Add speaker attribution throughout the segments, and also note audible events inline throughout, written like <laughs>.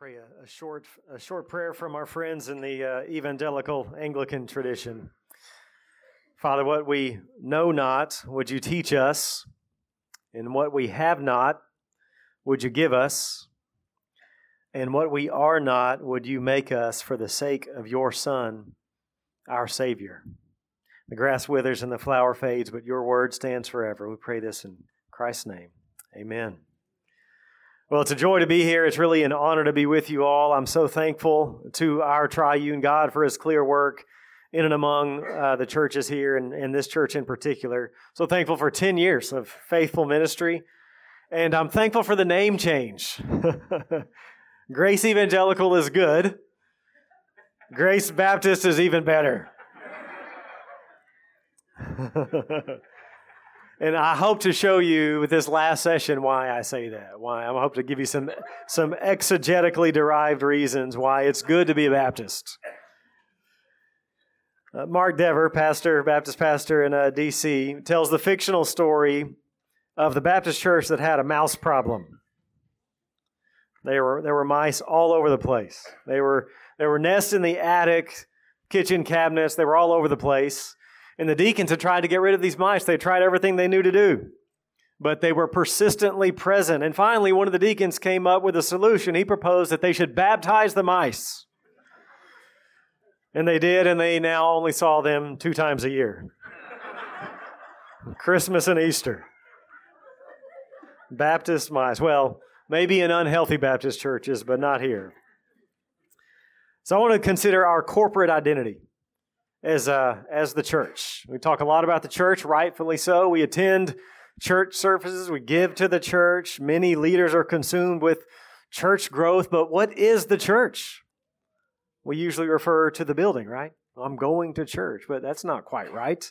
Speaker 1: pray a, a, short, a short prayer from our friends in the uh, evangelical Anglican tradition. Father, what we know not, would you teach us? And what we have not, would you give us? And what we are not, would you make us for the sake of your Son, our Savior? The grass withers and the flower fades, but your word stands forever. We pray this in Christ's name. Amen. Well, it's a joy to be here. It's really an honor to be with you all. I'm so thankful to our triune God for his clear work in and among uh, the churches here and, and this church in particular. So thankful for 10 years of faithful ministry. And I'm thankful for the name change. <laughs> Grace Evangelical is good, Grace Baptist is even better. <laughs> And I hope to show you with this last session why I say that. Why I hope to give you some some exegetically derived reasons why it's good to be a Baptist. Uh, Mark Dever, pastor, Baptist pastor in uh, D.C., tells the fictional story of the Baptist church that had a mouse problem. There were there were mice all over the place. They were there were nests in the attic, kitchen cabinets. They were all over the place. And the deacons had tried to get rid of these mice. They tried everything they knew to do, but they were persistently present. And finally, one of the deacons came up with a solution. He proposed that they should baptize the mice. And they did, and they now only saw them two times a year <laughs> Christmas and Easter. Baptist mice. Well, maybe in unhealthy Baptist churches, but not here. So I want to consider our corporate identity as, uh, as the church. We talk a lot about the church, rightfully so. We attend church services, we give to the church. Many leaders are consumed with church growth, but what is the church? We usually refer to the building, right? I'm going to church, but that's not quite right.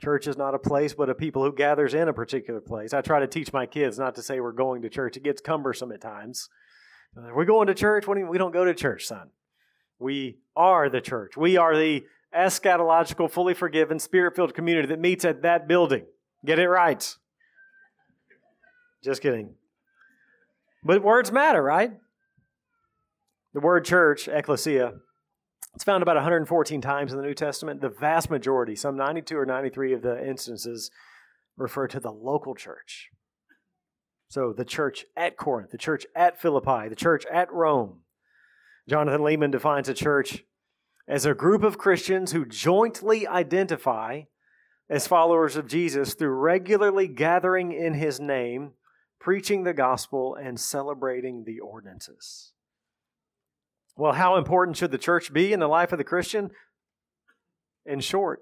Speaker 1: Church is not a place, but a people who gathers in a particular place. I try to teach my kids not to say we're going to church. It gets cumbersome at times. We're going to church. What do you, we don't go to church, son. We are the church. We are the eschatological, fully forgiven, spirit filled community that meets at that building. Get it right. Just kidding. But words matter, right? The word church, ecclesia, it's found about 114 times in the New Testament. The vast majority, some 92 or 93 of the instances, refer to the local church. So the church at Corinth, the church at Philippi, the church at Rome. Jonathan Leeman defines a church as a group of Christians who jointly identify as followers of Jesus through regularly gathering in his name, preaching the gospel, and celebrating the ordinances. Well, how important should the church be in the life of the Christian? In short,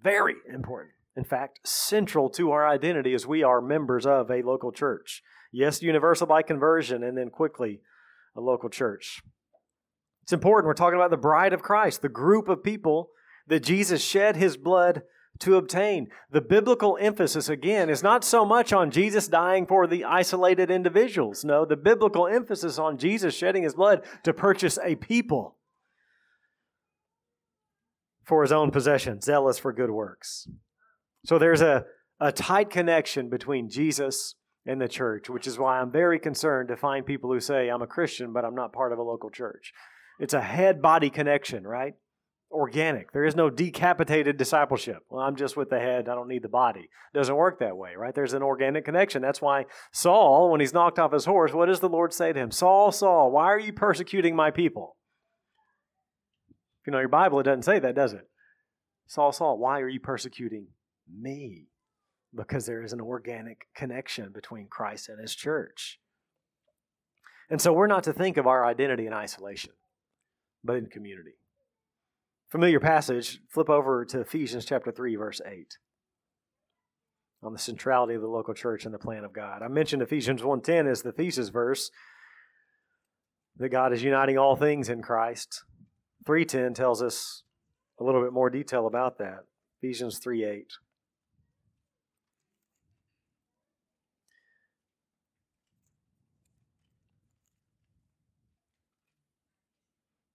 Speaker 1: very important. In fact, central to our identity as we are members of a local church. Yes, universal by conversion, and then quickly a local church. It's important. We're talking about the bride of Christ, the group of people that Jesus shed his blood to obtain. The biblical emphasis, again, is not so much on Jesus dying for the isolated individuals. No, the biblical emphasis on Jesus shedding his blood to purchase a people for his own possession, zealous for good works. So there's a, a tight connection between Jesus and the church, which is why I'm very concerned to find people who say, I'm a Christian, but I'm not part of a local church. It's a head body connection, right? Organic. There is no decapitated discipleship. Well, I'm just with the head. I don't need the body. It doesn't work that way, right? There's an organic connection. That's why Saul, when he's knocked off his horse, what does the Lord say to him? Saul, Saul, why are you persecuting my people? If you know your Bible, it doesn't say that, does it? Saul, Saul, why are you persecuting me? Because there is an organic connection between Christ and his church. And so we're not to think of our identity in isolation but in community. Familiar passage, flip over to Ephesians chapter 3, verse 8 on the centrality of the local church and the plan of God. I mentioned Ephesians 1:10 as the thesis verse that God is uniting all things in Christ. 3:10 tells us a little bit more detail about that. Ephesians 3:8.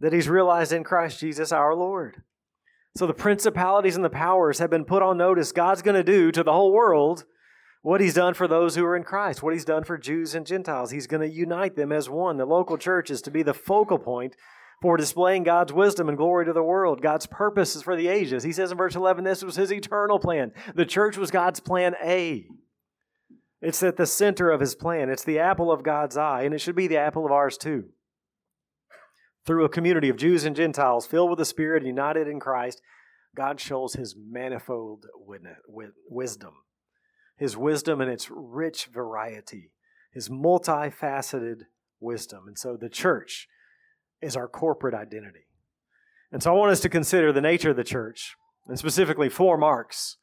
Speaker 1: that He's realized in Christ Jesus our Lord. So the principalities and the powers have been put on notice. God's going to do to the whole world what He's done for those who are in Christ, what He's done for Jews and Gentiles. He's going to unite them as one. The local church is to be the focal point for displaying God's wisdom and glory to the world. God's purposes for the ages. He says in verse 11, this was his eternal plan. The church was God's plan A. It's at the center of his plan. It's the apple of God's eye, and it should be the apple of ours too. Through a community of Jews and Gentiles filled with the Spirit united in Christ, God shows his manifold wisdom. His wisdom and its rich variety, his multifaceted wisdom. And so the church is our corporate identity. And so I want us to consider the nature of the church, and specifically four marks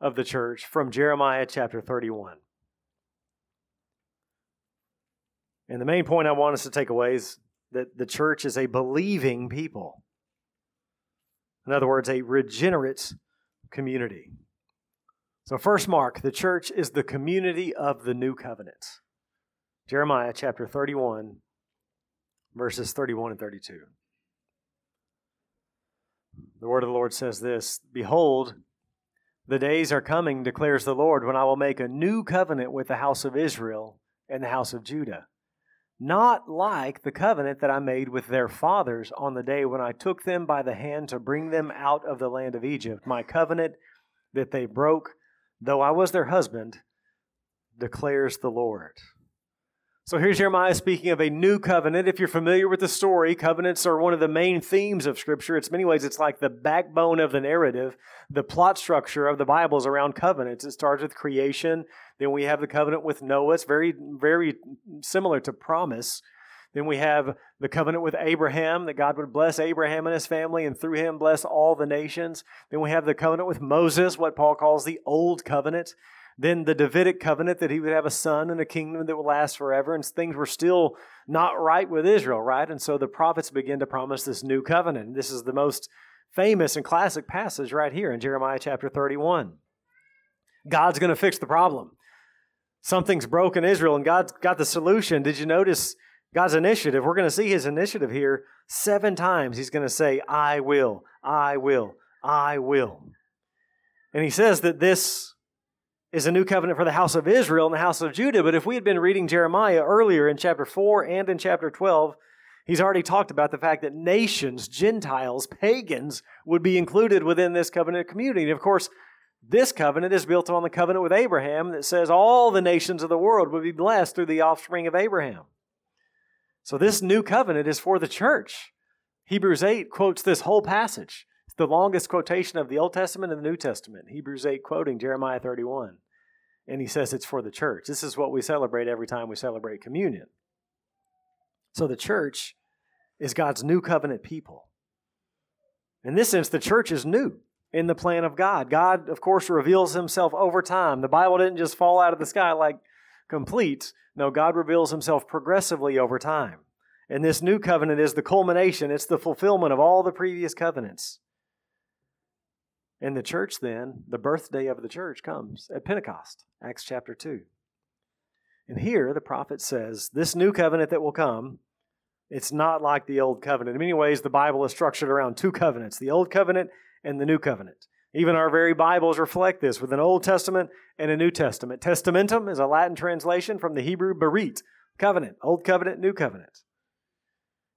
Speaker 1: of the church from Jeremiah chapter 31. And the main point I want us to take away is that the church is a believing people. In other words, a regenerate community. So, first mark the church is the community of the new covenant. Jeremiah chapter 31, verses 31 and 32. The word of the Lord says this Behold, the days are coming, declares the Lord, when I will make a new covenant with the house of Israel and the house of Judah. Not like the covenant that I made with their fathers on the day when I took them by the hand to bring them out of the land of Egypt, my covenant that they broke, though I was their husband, declares the Lord. So here's Jeremiah speaking of a new covenant. If you're familiar with the story, covenants are one of the main themes of Scripture. It's many ways it's like the backbone of the narrative. The plot structure of the Bible is around covenants. It starts with creation. Then we have the covenant with Noah. It's very, very similar to promise. Then we have the covenant with Abraham, that God would bless Abraham and his family and through him bless all the nations. Then we have the covenant with Moses, what Paul calls the Old Covenant. Then the Davidic covenant that he would have a son and a kingdom that would last forever, and things were still not right with Israel, right? And so the prophets begin to promise this new covenant. This is the most famous and classic passage right here in Jeremiah chapter 31. God's going to fix the problem. Something's broken Israel, and God's got the solution. Did you notice God's initiative? We're going to see his initiative here seven times. He's going to say, I will, I will, I will. And he says that this is a new covenant for the house of Israel and the house of Judah. But if we had been reading Jeremiah earlier in chapter 4 and in chapter 12, he's already talked about the fact that nations, Gentiles, pagans would be included within this covenant community. And of course, this covenant is built on the covenant with Abraham that says all the nations of the world would be blessed through the offspring of Abraham. So this new covenant is for the church. Hebrews 8 quotes this whole passage the longest quotation of the Old Testament and the New Testament, Hebrews 8 quoting Jeremiah 31. And he says it's for the church. This is what we celebrate every time we celebrate communion. So the church is God's new covenant people. In this sense, the church is new in the plan of God. God, of course, reveals himself over time. The Bible didn't just fall out of the sky like complete. No, God reveals himself progressively over time. And this new covenant is the culmination, it's the fulfillment of all the previous covenants. And the church then, the birthday of the church comes at Pentecost, Acts chapter 2. And here the prophet says, this new covenant that will come, it's not like the old covenant. In many ways, the Bible is structured around two covenants the old covenant and the new covenant. Even our very Bibles reflect this with an Old Testament and a New Testament. Testamentum is a Latin translation from the Hebrew berit, covenant, Old Covenant, New Covenant.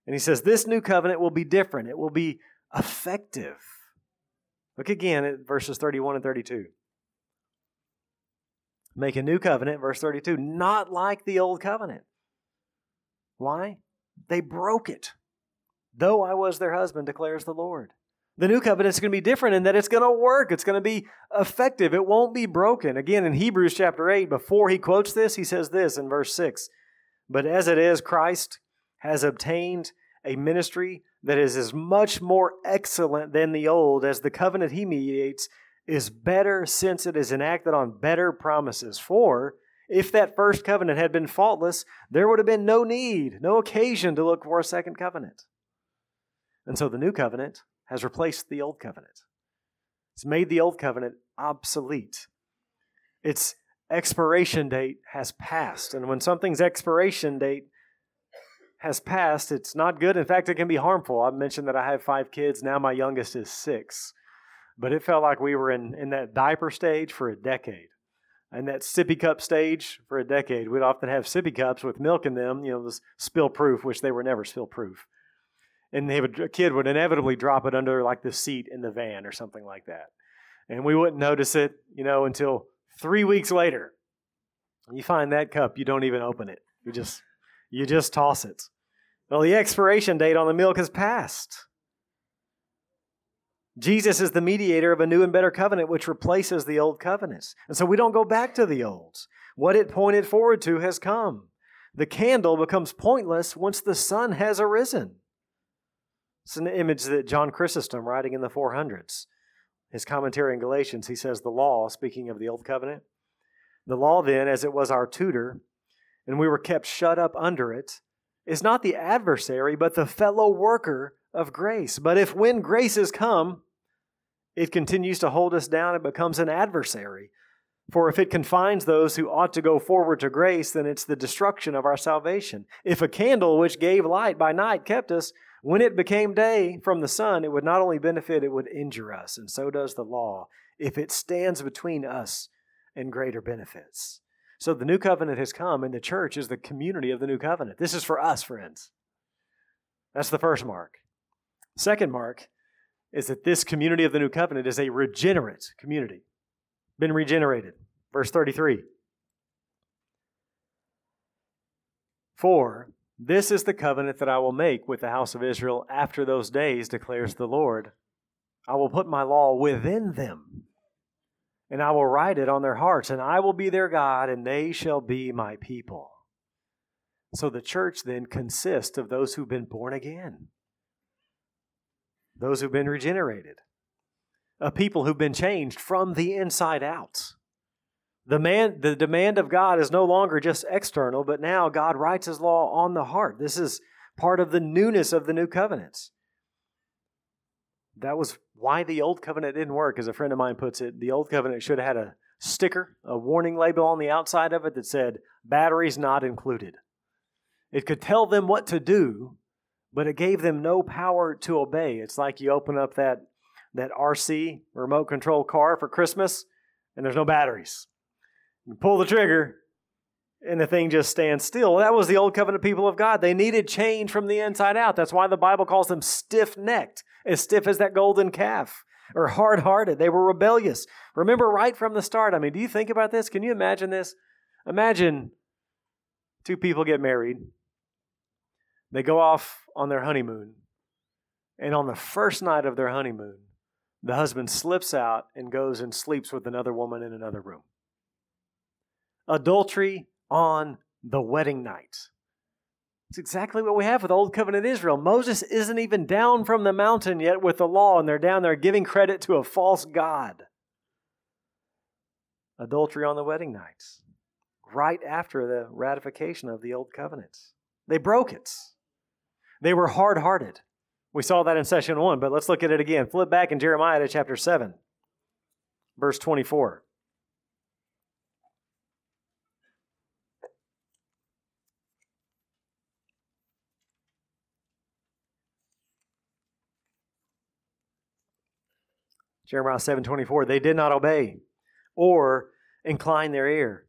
Speaker 1: And he says, This new covenant will be different. It will be effective. Look again at verses 31 and 32. Make a new covenant, verse 32, not like the old covenant. Why? They broke it. Though I was their husband, declares the Lord. The new covenant is going to be different in that it's going to work. It's going to be effective. It won't be broken. Again, in Hebrews chapter 8, before he quotes this, he says this in verse 6 But as it is, Christ has obtained a ministry that is as much more excellent than the old as the covenant he mediates is better since it is enacted on better promises. For If that first covenant had been faultless, there would have been no need, no occasion to look for a second covenant. And so the new covenant has replaced the old covenant. It's made the old covenant obsolete. Its expiration date has passed. And when something's expiration date has passed, it's not good. In fact, it can be harmful. I mentioned that I have five kids. Now my youngest is six. But it felt like we were in, in that diaper stage for a decade. And that sippy cup stage for a decade. We'd often have sippy cups with milk in them, you know, this spill proof, which they were never spill proof. And they would, a kid would inevitably drop it under like the seat in the van or something like that. And we wouldn't notice it, you know, until three weeks later. You find that cup, you don't even open it. You just you just toss it. Well, the expiration date on the milk has passed. Jesus is the mediator of a new and better covenant which replaces the old covenants. And so we don't go back to the old. What it pointed forward to has come. The candle becomes pointless once the sun has arisen. It's an image that John Chrysostom, writing in the 400s, his commentary in Galatians, he says, The law, speaking of the old covenant, the law then, as it was our tutor, and we were kept shut up under it, is not the adversary, but the fellow worker of grace. But if when grace has come, it continues to hold us down, it becomes an adversary. For if it confines those who ought to go forward to grace, then it's the destruction of our salvation. If a candle which gave light by night kept us, when it became day from the sun, it would not only benefit, it would injure us. And so does the law, if it stands between us and greater benefits. So the new covenant has come, and the church is the community of the new covenant. This is for us, friends. That's the first mark. Second mark is that this community of the new covenant is a regenerate community, been regenerated. Verse 33. For this is the covenant that I will make with the house of Israel after those days, declares the Lord. I will put my law within them and I will write it on their hearts, and I will be their God, and they shall be my people. So the church then consists of those who've been born again, those who've been regenerated, a people who've been changed from the inside out. The, man, the demand of God is no longer just external, but now God writes his law on the heart. This is part of the newness of the new covenants. That was why the old covenant didn't work, as a friend of mine puts it. The old covenant should have had a sticker, a warning label on the outside of it that said, batteries not included. It could tell them what to do, but it gave them no power to obey. It's like you open up that, that RC remote control car for Christmas and there's no batteries. You pull the trigger and the thing just stands still. That was the old covenant people of God. They needed change from the inside out. That's why the Bible calls them stiff necked as stiff as that golden calf or hard hearted. They were rebellious. Remember right from the start. I mean, do you think about this? Can you imagine this? Imagine two people get married, they go off on their honeymoon, and on the first night of their honeymoon, the husband slips out and goes and sleeps with another woman in another room. Adultery on the wedding night. It's exactly what we have with Old Covenant Israel. Moses isn't even down from the mountain yet with the law, and they're down there giving credit to a false God. Adultery on the wedding nights, right after the ratification of the Old Covenant. They broke it. They were hard hearted. We saw that in session one, but let's look at it again. Flip back in Jeremiah to chapter 7, verse 24. Jeremiah 7:24, they did not obey or incline their ear.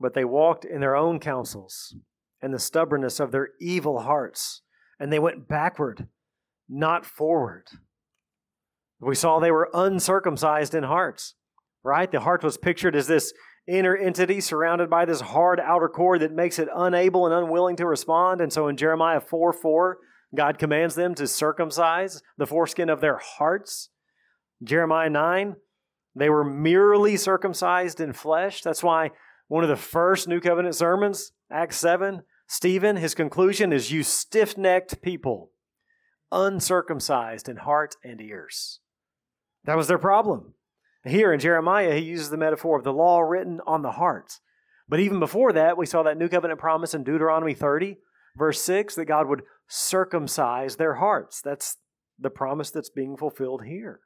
Speaker 1: But they walked in their own counsels and the stubbornness of their evil hearts, and they went backward, not forward. We saw they were uncircumcised in hearts, right? The heart was pictured as this inner entity surrounded by this hard outer core that makes it unable and unwilling to respond. And so in Jeremiah 4 4, God commands them to circumcise the foreskin of their hearts. Jeremiah 9, they were merely circumcised in flesh. That's why one of the first New Covenant sermons, Acts 7, Stephen, his conclusion is you stiff necked people, uncircumcised in heart and ears. That was their problem. Here in Jeremiah, he uses the metaphor of the law written on the heart. But even before that, we saw that new covenant promise in Deuteronomy 30, verse 6, that God would circumcise their hearts. That's the promise that's being fulfilled here.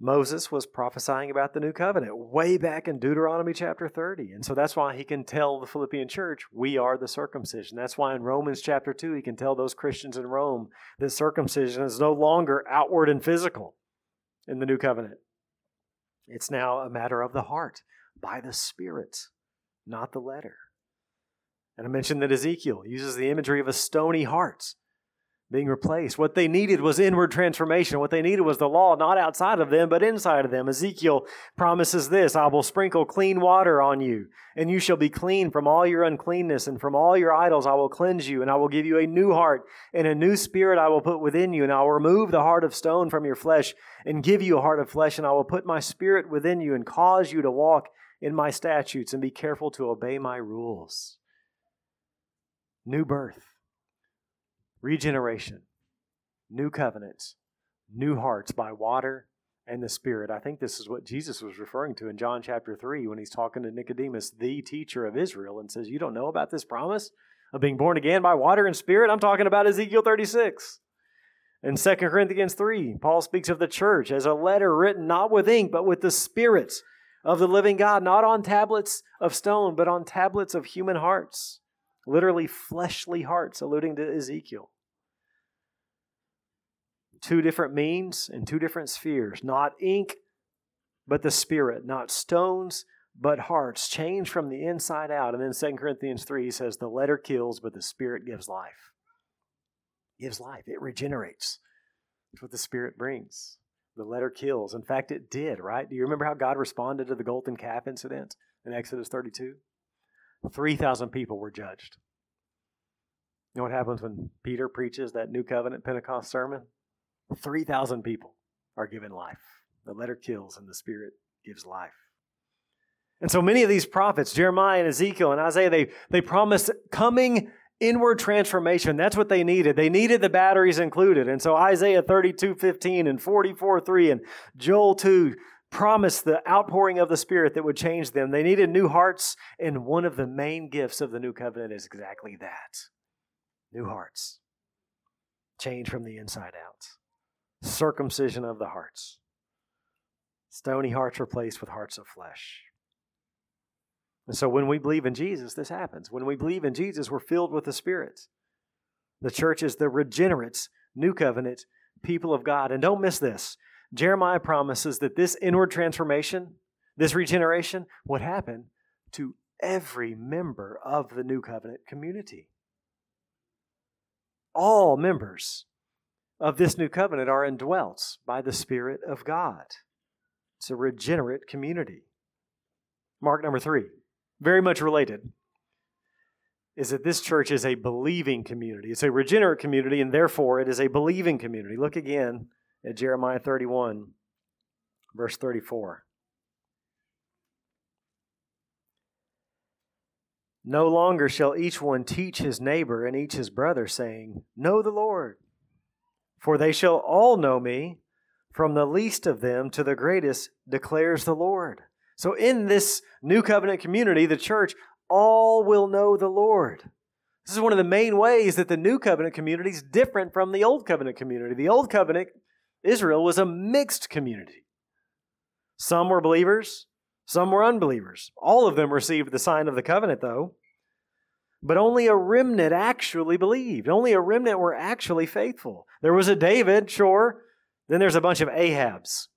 Speaker 1: Moses was prophesying about the new covenant way back in Deuteronomy chapter 30. And so that's why he can tell the Philippian church, we are the circumcision. That's why in Romans chapter 2, he can tell those Christians in Rome that circumcision is no longer outward and physical in the new covenant. It's now a matter of the heart by the Spirit, not the letter. And I mentioned that Ezekiel uses the imagery of a stony heart being replaced. What they needed was inward transformation. What they needed was the law, not outside of them, but inside of them. Ezekiel promises this I will sprinkle clean water on you, and you shall be clean from all your uncleanness, and from all your idols I will cleanse you, and I will give you a new heart, and a new spirit I will put within you, and I will remove the heart of stone from your flesh, and give you a heart of flesh, and I will put my spirit within you, and cause you to walk in my statutes, and be careful to obey my rules. New birth regeneration, new covenants, new hearts by water and the Spirit. I think this is what Jesus was referring to in John chapter 3 when he's talking to Nicodemus, the teacher of Israel, and says, You don't know about this promise of being born again by water and Spirit? I'm talking about Ezekiel 36. In 2 Corinthians 3, Paul speaks of the church as a letter written not with ink, but with the Spirit of the living God, not on tablets of stone, but on tablets of human hearts, literally fleshly hearts, alluding to Ezekiel two different means and two different spheres. Not ink, but the spirit. Not stones, but hearts. Change from the inside out. And then 2 Corinthians 3 says, The letter kills, but the spirit gives life. Gives life. It regenerates. That's what the spirit brings. The letter kills. In fact, it did, right? Do you remember how God responded to the golden calf incident in Exodus 32? 3,000 people were judged. You know what happens when Peter preaches that new covenant Pentecost sermon? 3,000 people are given life. The letter kills and the spirit gives life. And so many of these prophets, Jeremiah and Ezekiel and Isaiah, they, they promised coming inward transformation. That's what they needed. They needed the batteries included. And so Isaiah 32 15 and 44 3 and Joel 2 promised the outpouring of the Spirit that would change them. They needed new hearts, and one of the main gifts of the new covenant is exactly that new hearts. Change from the inside out circumcision of the hearts. Stony hearts replaced with hearts of flesh. And so when we believe in Jesus, this happens. When we believe in Jesus, we're filled with the Spirit. The church is the regenerates, new covenant people of God. And don't miss this. Jeremiah promises that this inward transformation, this regeneration, would happen to every member of the new covenant community. All members of this new covenant are indwelt by the Spirit of God. It's a regenerate community. Mark number three, very much related, is that this church is a believing community. It's a regenerate community, and therefore it is a believing community. Look again at Jeremiah 31, verse 34. No longer shall each one teach his neighbor and each his brother, saying, Know the Lord for they shall all know me, from the least of them to the greatest, declares the Lord. So, in this new covenant community, the church, all will know the Lord. This is one of the main ways that the new covenant community is different from the old covenant community. The old covenant, Israel, was a mixed community. Some were believers, some were unbelievers. All of them received the sign of the covenant, though. But only a remnant actually believed. Only a remnant were actually faithful. There was a David, sure. Then there's a bunch of Ahabs.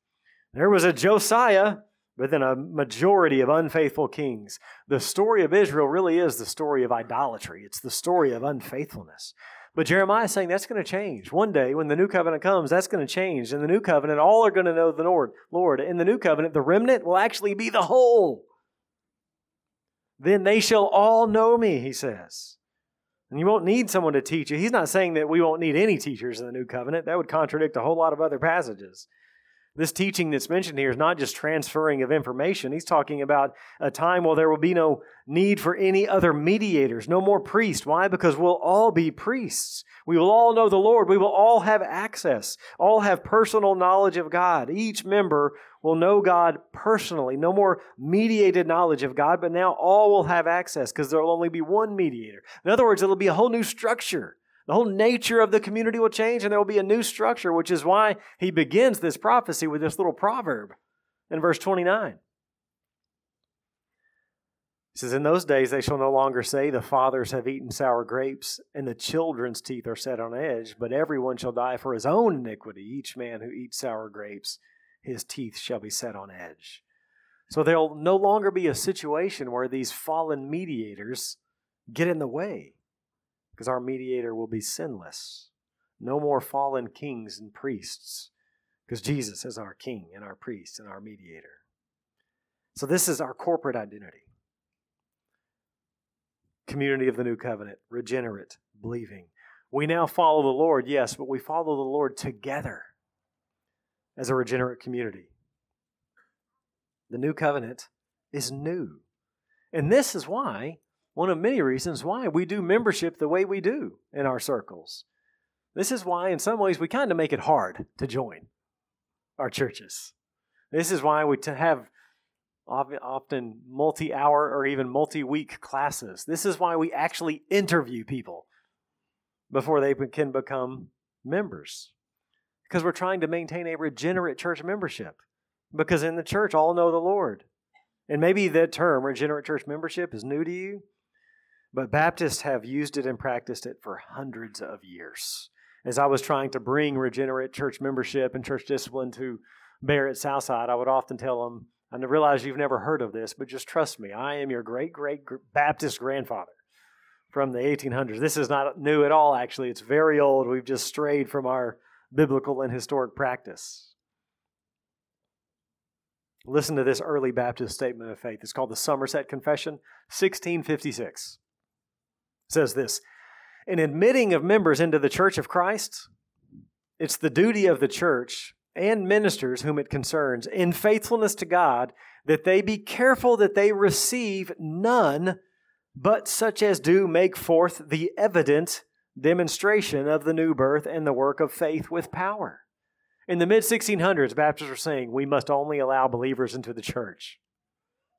Speaker 1: There was a Josiah, but then a majority of unfaithful kings. The story of Israel really is the story of idolatry, it's the story of unfaithfulness. But Jeremiah is saying that's going to change. One day, when the new covenant comes, that's going to change. In the new covenant, all are going to know the Lord. Lord. In the new covenant, the remnant will actually be the whole. Then they shall all know me, he says. And you won't need someone to teach you. He's not saying that we won't need any teachers in the new covenant. That would contradict a whole lot of other passages. This teaching that's mentioned here is not just transferring of information. He's talking about a time where there will be no need for any other mediators, no more priests. Why? Because we'll all be priests. We will all know the Lord. We will all have access, all have personal knowledge of God. Each member will know God personally. No more mediated knowledge of God, but now all will have access because there will only be one mediator. In other words, it'll be a whole new structure. The whole nature of the community will change and there will be a new structure, which is why he begins this prophecy with this little proverb in verse 29. He says, In those days they shall no longer say, The fathers have eaten sour grapes, and the children's teeth are set on edge, but everyone shall die for his own iniquity. Each man who eats sour grapes, his teeth shall be set on edge. So there'll no longer be a situation where these fallen mediators get in the way because our mediator will be sinless. No more fallen kings and priests, because Jesus is our king and our priest and our mediator. So, this is our corporate identity community of the new covenant, regenerate, believing. We now follow the Lord, yes, but we follow the Lord together as a regenerate community. The new covenant is new. And this is why one of many reasons why we do membership the way we do in our circles. This is why, in some ways, we kind of make it hard to join our churches. This is why we have often multi hour or even multi week classes. This is why we actually interview people before they can become members. Because we're trying to maintain a regenerate church membership. Because in the church, all know the Lord. And maybe the term regenerate church membership is new to you. But Baptists have used it and practiced it for hundreds of years. As I was trying to bring regenerate church membership and church discipline to bear at Southside, I would often tell them, I realize you've never heard of this, but just trust me. I am your great great Baptist grandfather from the 1800s. This is not new at all, actually. It's very old. We've just strayed from our biblical and historic practice. Listen to this early Baptist statement of faith. It's called the Somerset Confession, 1656 says this In admitting of members into the church of Christ, it's the duty of the church and ministers whom it concerns, in faithfulness to God, that they be careful that they receive none but such as do make forth the evident demonstration of the new birth and the work of faith with power. In the mid 1600s, Baptists were saying we must only allow believers into the church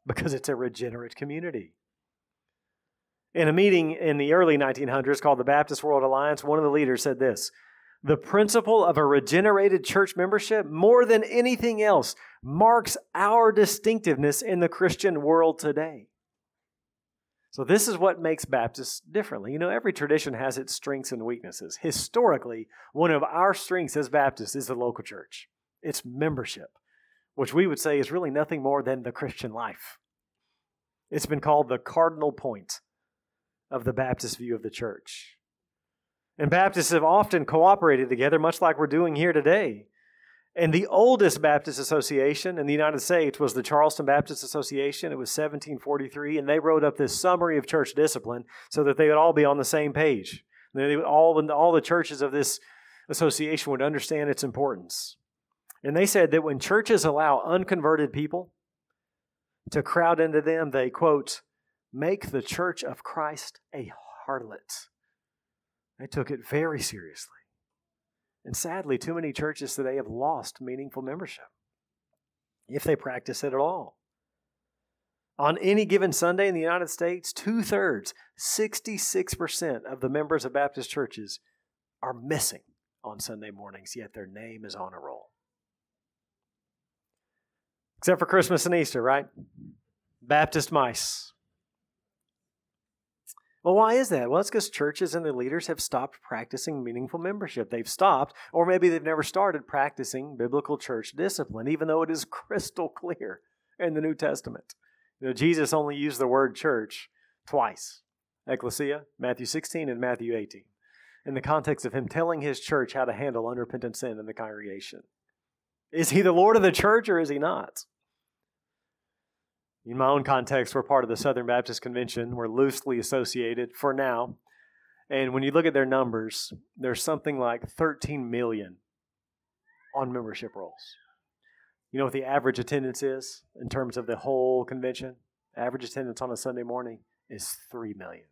Speaker 1: because it's a regenerate community. In a meeting in the early 1900s called the Baptist World Alliance, one of the leaders said this The principle of a regenerated church membership, more than anything else, marks our distinctiveness in the Christian world today. So, this is what makes Baptists differently. You know, every tradition has its strengths and weaknesses. Historically, one of our strengths as Baptists is the local church, it's membership, which we would say is really nothing more than the Christian life. It's been called the cardinal point of the Baptist view of the church. And Baptists have often cooperated together, much like we're doing here today. And the oldest Baptist association in the United States was the Charleston Baptist Association. It was 1743, and they wrote up this summary of church discipline so that they would all be on the same page. They would all, all the churches of this association would understand its importance. And they said that when churches allow unconverted people to crowd into them, they, quote, make the church of Christ a harlot. They took it very seriously. And sadly, too many churches today have lost meaningful membership, if they practice it at all. On any given Sunday in the United States, two thirds, 66% of the members of Baptist churches are missing on Sunday mornings, yet their name is on a roll. Except for Christmas and Easter, right? Baptist mice. Well, why is that? Well, it's because churches and their leaders have stopped practicing meaningful membership. They've stopped, or maybe they've never started practicing biblical church discipline, even though it is <laughs> crystal clear in the New Testament. You know, Jesus only used the word church twice ecclesia, Matthew 16 and Matthew 18, in the context of him telling his church how to handle unrepentant sin in the congregation. Is he the Lord of the church or is he not? In my own context, we're part of the Southern Baptist Convention. We're loosely associated for now. And when you look at their numbers, there's something like 13 million on membership rolls. You know what the average attendance is in terms of the whole convention? Average attendance on a Sunday morning is 3 million.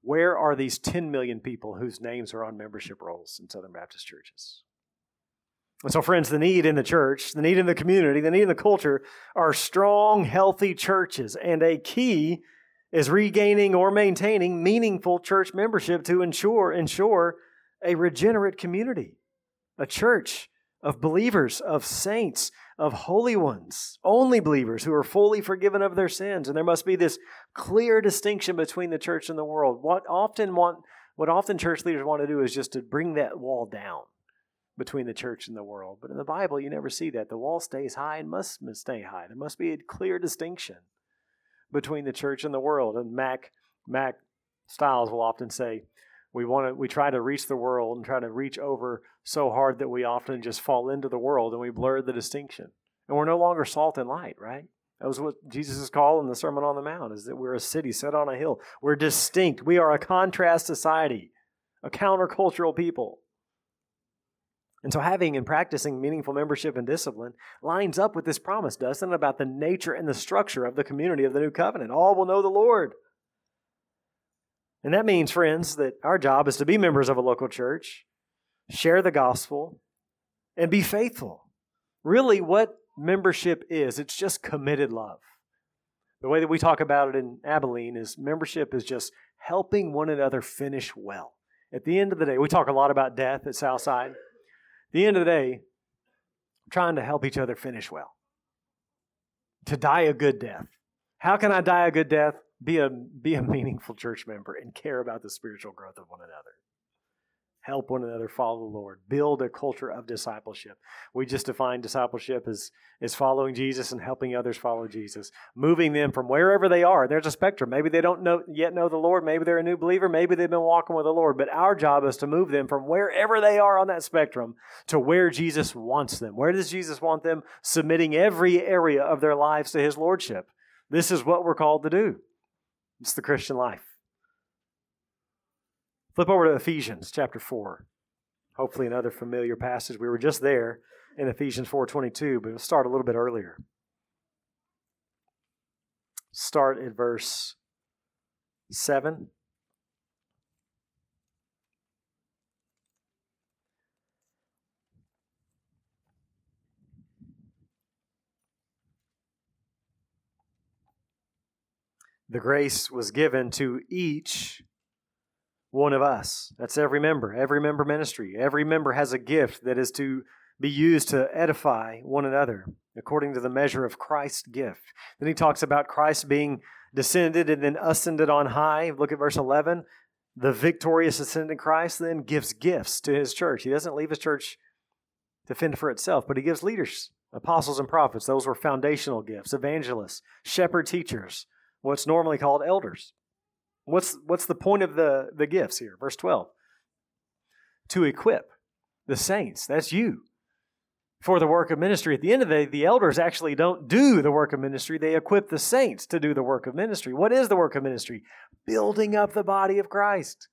Speaker 1: Where are these 10 million people whose names are on membership rolls in Southern Baptist churches? And so, friends, the need in the church, the need in the community, the need in the culture are strong, healthy churches. And a key is regaining or maintaining meaningful church membership to ensure, ensure a regenerate community, a church of believers, of saints, of holy ones, only believers who are fully forgiven of their sins. And there must be this clear distinction between the church and the world. What often want what often church leaders want to do is just to bring that wall down between the church and the world. But in the Bible, you never see that. The wall stays high and must stay high. There must be a clear distinction between the church and the world. And Mack Mack Stiles will often say, we want to we try to reach the world and try to reach over so hard that we often just fall into the world and we blur the distinction and we're no longer salt and light right that was what jesus is calling the sermon on the mount is that we're a city set on a hill we're distinct we are a contrast society a countercultural people and so having and practicing meaningful membership and discipline lines up with this promise doesn't it about the nature and the structure of the community of the new covenant all will know the lord and that means, friends, that our job is to be members of a local church, share the gospel, and be faithful. Really, what membership is, it's just committed love. The way that we talk about it in Abilene is membership is just helping one another finish well. At the end of the day, we talk a lot about death at Southside. The end of the day, trying to help each other finish well. To die a good death. How can I die a good death? be a be a <laughs> meaningful church member and care about the spiritual growth of one another help one another follow the lord build a culture of discipleship. We just define discipleship as is following jesus and helping others follow jesus moving them from wherever they are. There's a spectrum. Maybe they don't know yet know the lord. Maybe they're a new believer. Maybe they've been walking with the lord. But our job is to move them from wherever they are on that spectrum to where jesus wants them. Where does jesus want them? Submitting every area of their lives to his lordship. This is what we're called to do. It's the Christian life. Flip over to Ephesians chapter 4. Hopefully another familiar passage. We were just there in Ephesians 4:22, but we'll start a little bit earlier. Start at verse 7. the grace was given to each one of us. That's every member, every member ministry. Every member has a gift that is to be used to edify one another according to the measure of Christ's gift. Then he talks about Christ being descended and then ascended on high. Look at verse 11. The victorious ascended Christ then gives gifts to his church. He doesn't leave his church to fend for itself, but he gives leaders, apostles and prophets. Those were foundational gifts, evangelists, shepherd teachers, what's normally called elders. What's, what's the point of the, the gifts here? Verse 12. To equip the saints, that's you, for the work of ministry. At the end of the day, the elders actually don't do the work of ministry, they equip the saints to do the work of ministry. What is the work of ministry? Building up the body of Christ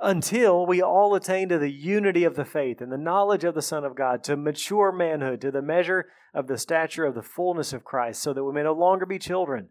Speaker 1: until we all attain to the unity of the faith and the knowledge of the Son of God, to mature manhood, to the measure of the stature of the fullness of Christ, so that we may no longer be children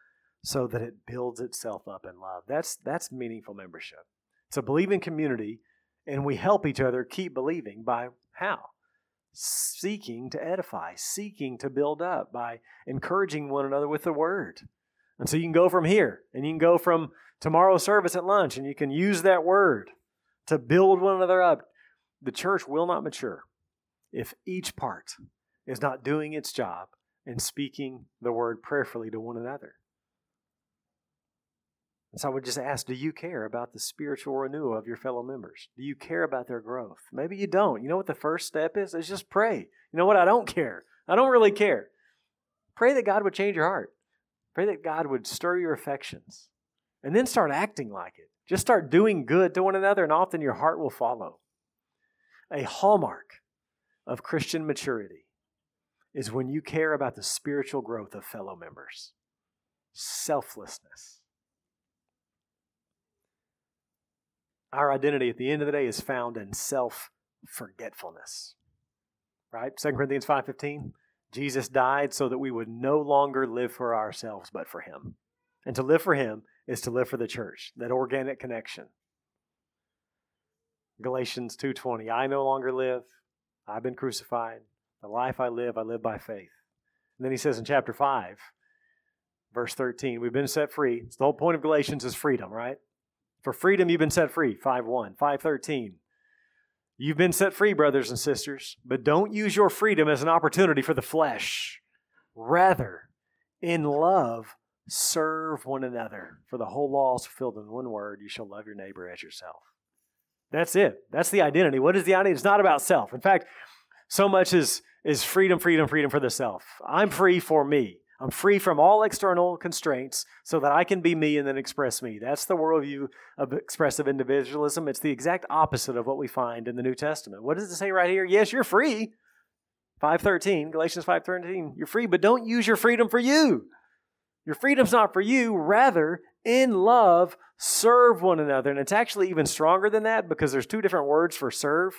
Speaker 1: so that it builds itself up in love. That's that's meaningful membership. It's a believing community, and we help each other keep believing by how? Seeking to edify, seeking to build up by encouraging one another with the word. And so you can go from here, and you can go from tomorrow's service at lunch, and you can use that word to build one another up. The church will not mature if each part is not doing its job and speaking the word prayerfully to one another. So I would just ask do you care about the spiritual renewal of your fellow members? Do you care about their growth? Maybe you don't. You know what the first step is? Is just pray. You know what? I don't care. I don't really care. Pray that God would change your heart. Pray that God would stir your affections. And then start acting like it. Just start doing good to one another, and often your heart will follow. A hallmark of Christian maturity is when you care about the spiritual growth of fellow members. Selflessness. Our identity at the end of the day is found in self forgetfulness. Right? 2 Corinthians 5:15 Jesus died so that we would no longer live for ourselves but for him. And to live for him is to live for the church, that organic connection. Galatians 2:20 I no longer live, I've been crucified. The life I live, I live by faith. And then he says in chapter 5, verse 13, we've been set free. It's the whole point of Galatians is freedom, right? For freedom you've been set free. 5:1, 5:13. You've been set free, brothers and sisters, but don't use your freedom as an opportunity for the flesh. Rather, in love, serve one another. For the whole law is fulfilled in one word you shall love your neighbor as yourself. That's it. That's the identity. What is the identity? It's not about self. In fact, so much is, is freedom, freedom, freedom for the self. I'm free for me. I'm free from all external constraints so that I can be me and then express me. That's the worldview of expressive individualism. It's the exact opposite of what we find in the New Testament. What does it say right here? Yes, you're free. 513, Galatians 513, you're free, but don't use your freedom for you. Your freedom's not for you. Rather, in love, serve one another. And it's actually even stronger than that because there's two different words for serve.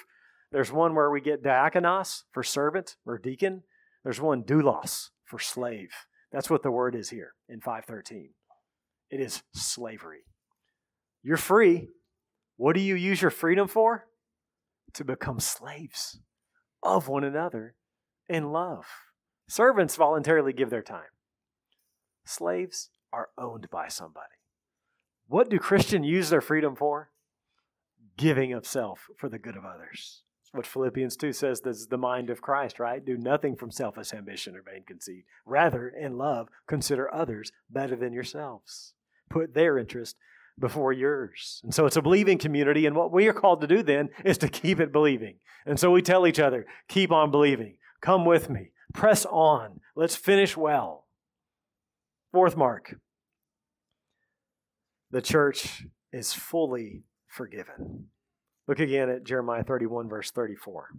Speaker 1: There's one where we get diakonos for servant or deacon. There's one doulos for slave. That's what the word is here in 513. It is slavery. You're free. What do you use your freedom for? To become slaves of one another in love. Servants voluntarily give their time. Slaves are owned by somebody. What do Christians use their freedom for? Giving of self for the good of others what Philippians 2 says is the mind of Christ, right? Do nothing from selfish ambition or vain conceit. Rather, in love, consider others better than yourselves. Put their interest before yours. And so it's a believing community, and what we are called to do then is to keep it believing. And so we tell each other, keep on believing. Come with me. Press on. Let's finish well. Fourth mark the church is fully forgiven. Look again at Jeremiah 31, verse 34.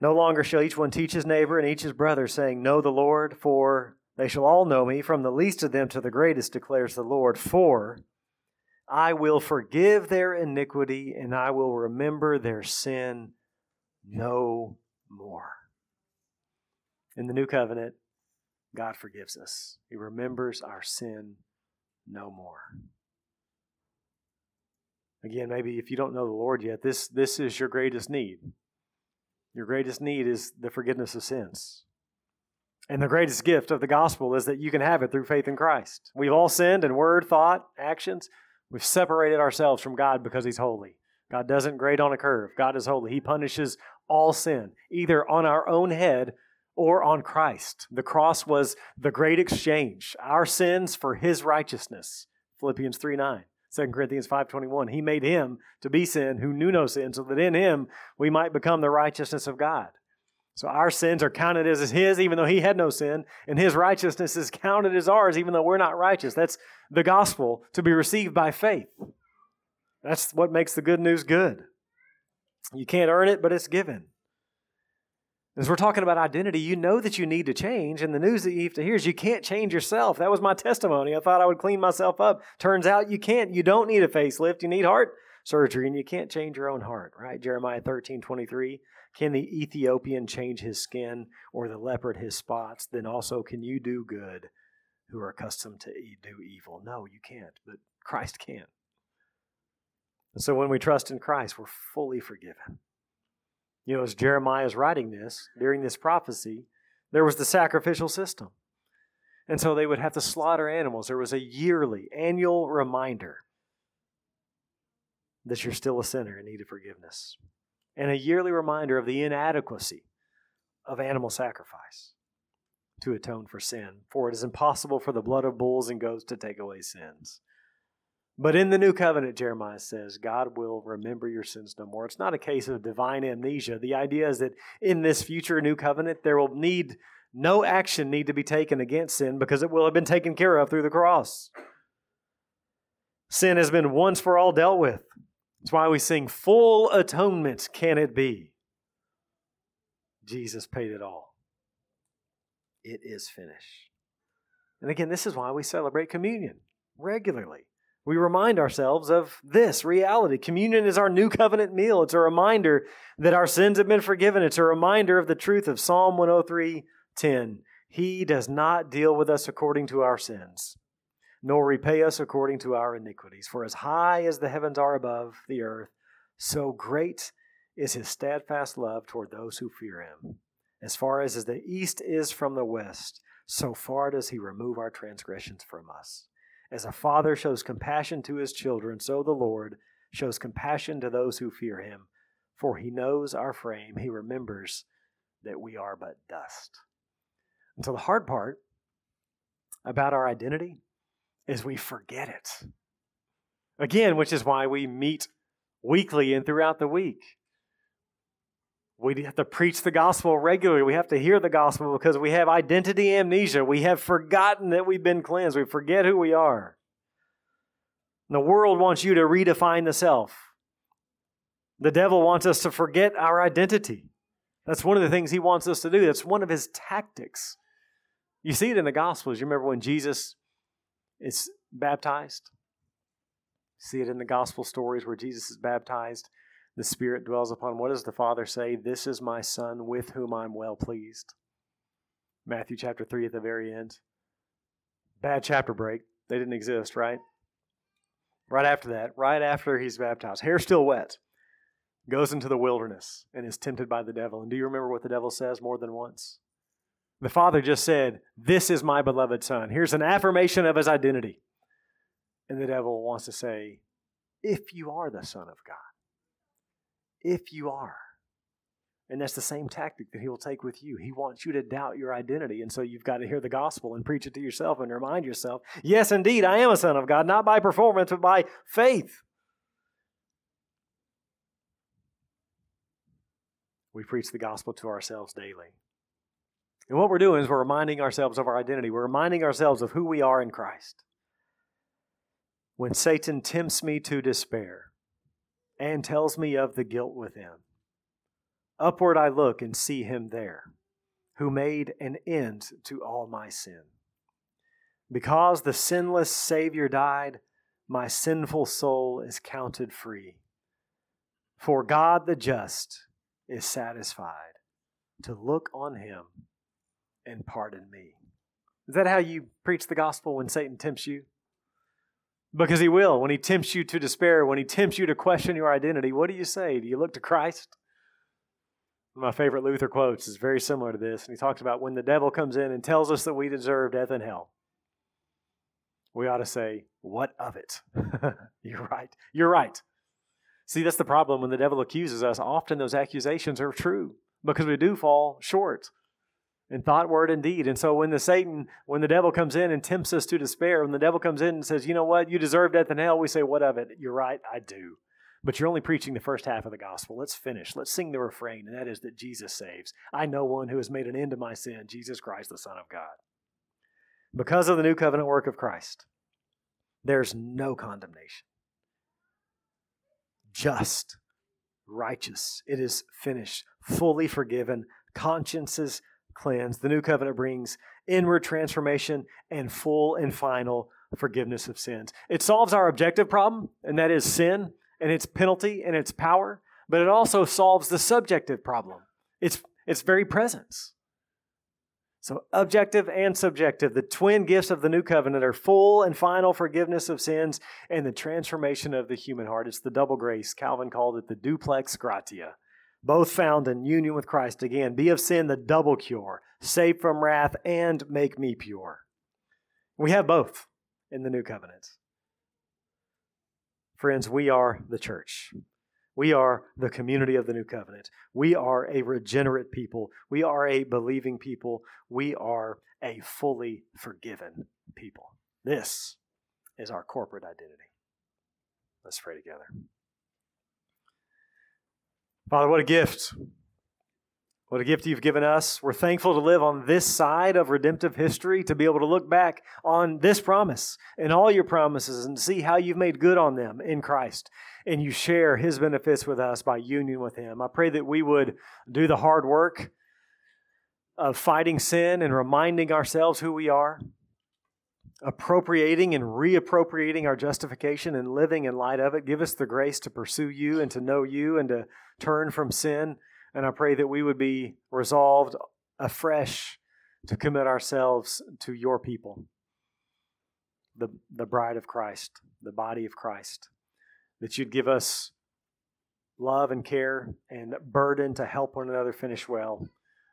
Speaker 1: No longer shall each one teach his neighbor and each his brother, saying, Know the Lord, for they shall all know me, from the least of them to the greatest, declares the Lord. For I will forgive their iniquity, and I will remember their sin no more. In the new covenant, God forgives us, He remembers our sin no more. Again, maybe if you don't know the Lord yet, this, this is your greatest need. Your greatest need is the forgiveness of sins. And the greatest gift of the gospel is that you can have it through faith in Christ. We've all sinned in word, thought, actions. We've separated ourselves from God because He's holy. God doesn't grade on a curve. God is holy. He punishes all sin, either on our own head or on Christ. The cross was the great exchange, our sins for His righteousness. Philippians 3 9. 2 Corinthians 5:21 He made him to be sin who knew no sin so that in him we might become the righteousness of God. So our sins are counted as his even though he had no sin and his righteousness is counted as ours even though we're not righteous. That's the gospel to be received by faith. That's what makes the good news good. You can't earn it but it's given. As we're talking about identity, you know that you need to change. And the news that you have to hear is you can't change yourself. That was my testimony. I thought I would clean myself up. Turns out you can't. You don't need a facelift. You need heart surgery, and you can't change your own heart, right? Jeremiah 13, 23. Can the Ethiopian change his skin or the leopard his spots? Then also can you do good who are accustomed to do evil? No, you can't, but Christ can. And so when we trust in Christ, we're fully forgiven. You know, as Jeremiah is writing this, during this prophecy, there was the sacrificial system. And so they would have to slaughter animals. There was a yearly, annual reminder that you're still a sinner in need of forgiveness, and a yearly reminder of the inadequacy of animal sacrifice to atone for sin. For it is impossible for the blood of bulls and goats to take away sins. But in the new covenant, Jeremiah says, God will remember your sins no more. It's not a case of divine amnesia. The idea is that in this future new covenant, there will need no action need to be taken against sin because it will have been taken care of through the cross. Sin has been once for all dealt with. That's why we sing, Full atonement can it be. Jesus paid it all. It is finished. And again, this is why we celebrate communion regularly. We remind ourselves of this reality. Communion is our new covenant meal. It's a reminder that our sins have been forgiven. It's a reminder of the truth of Psalm 103 10. He does not deal with us according to our sins, nor repay us according to our iniquities. For as high as the heavens are above the earth, so great is his steadfast love toward those who fear him. As far as the east is from the west, so far does he remove our transgressions from us. As a father shows compassion to his children, so the Lord shows compassion to those who fear him. For he knows our frame, he remembers that we are but dust. And so the hard part about our identity is we forget it. Again, which is why we meet weekly and throughout the week. We have to preach the gospel regularly. We have to hear the gospel because we have identity amnesia. We have forgotten that we've been cleansed. We forget who we are. The world wants you to redefine the self. The devil wants us to forget our identity. That's one of the things he wants us to do. That's one of his tactics. You see it in the Gospels. You remember when Jesus is baptized? See it in the Gospel stories where Jesus is baptized the Spirit dwells upon. What does the Father say? This is my Son with whom I'm well pleased. Matthew chapter 3 at the very end. Bad chapter break. They didn't exist, right? Right after that, right after he's baptized, hair still wet, goes into the wilderness and is tempted by the devil. And do you remember what the devil says more than once? The Father just said, This is my beloved Son. Here's an affirmation of his identity. And the devil wants to say, If you are the Son of God if you are. And that's the same tactic that he will take with you. He wants you to doubt your identity. And so you've got to hear the gospel and preach it to yourself and remind yourself yes, indeed, I am a son of God, not by performance, but by faith. We preach the gospel to ourselves daily. And what we're doing is we're reminding ourselves of our identity, we're reminding ourselves of who we are in Christ. When Satan tempts me to despair, and tells me of the guilt within. Upward I look and see him there, who made an end to all my sin. Because the sinless Savior died, my sinful soul is counted free. For God the just is satisfied to look on him and pardon me. Is that how you preach the gospel when Satan tempts you? Because he will. When he tempts you to despair, when he tempts you to question your identity, what do you say? Do you look to Christ? One of my favorite Luther quotes is very similar to this. And he talks about when the devil comes in and tells us that we deserve death and hell, we ought to say, What of it? <laughs> You're right. You're right. See, that's the problem when the devil accuses us. Often those accusations are true because we do fall short in thought, word, and deed. And so when the Satan, when the devil comes in and tempts us to despair, when the devil comes in and says, you know what, you deserve death and hell, we say, what of it? You're right, I do. But you're only preaching the first half of the gospel. Let's finish. Let's sing the refrain, and that is that Jesus saves. I know one who has made an end to my sin, Jesus Christ, the Son of God. Because of the new covenant work of Christ, there's no condemnation. Just, righteous. It is finished, fully forgiven, consciences cleansed. The new covenant brings inward transformation and full and final forgiveness of sins. It solves our objective problem, and that is sin and its penalty and its power, but it also solves the subjective problem. It's its very presence. So, objective and subjective, the twin gifts of the new covenant are full and final forgiveness of sins and the transformation of the human heart. It's the double grace. Calvin called it the duplex gratia both found in union with Christ again. Be of sin the double cure, save from wrath, and make me pure. We have both in the new covenant. Friends, we are the church. We are the community of the new covenant. We are a regenerate people. We are a believing people. We are a fully forgiven people. This is our corporate identity. Let's pray together. Father, what a gift. What a gift you've given us. We're thankful to live on this side of redemptive history, to be able to look back on this promise and all your promises and see how you've made good on them in Christ. And you share his benefits with us by union with him. I pray that we would do the hard work of fighting sin and reminding ourselves who we are, appropriating and reappropriating our justification and living in light of it. Give us the grace to pursue you and to know you and to turn from sin. And I pray that we would be resolved afresh to commit ourselves to your people, the, the bride of Christ, the body of Christ. That you'd give us love and care and burden to help one another finish well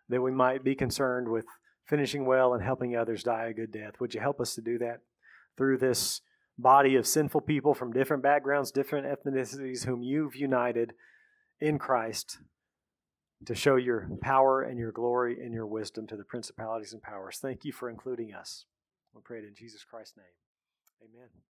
Speaker 1: that we might be concerned with finishing well and helping others die a good death. Would you help us to do that through this body of sinful people from different backgrounds, different ethnicities, whom you've united in Christ to show your power and your glory and your wisdom to the principalities and powers? Thank you for including us. We pray it in Jesus Christ's name. Amen.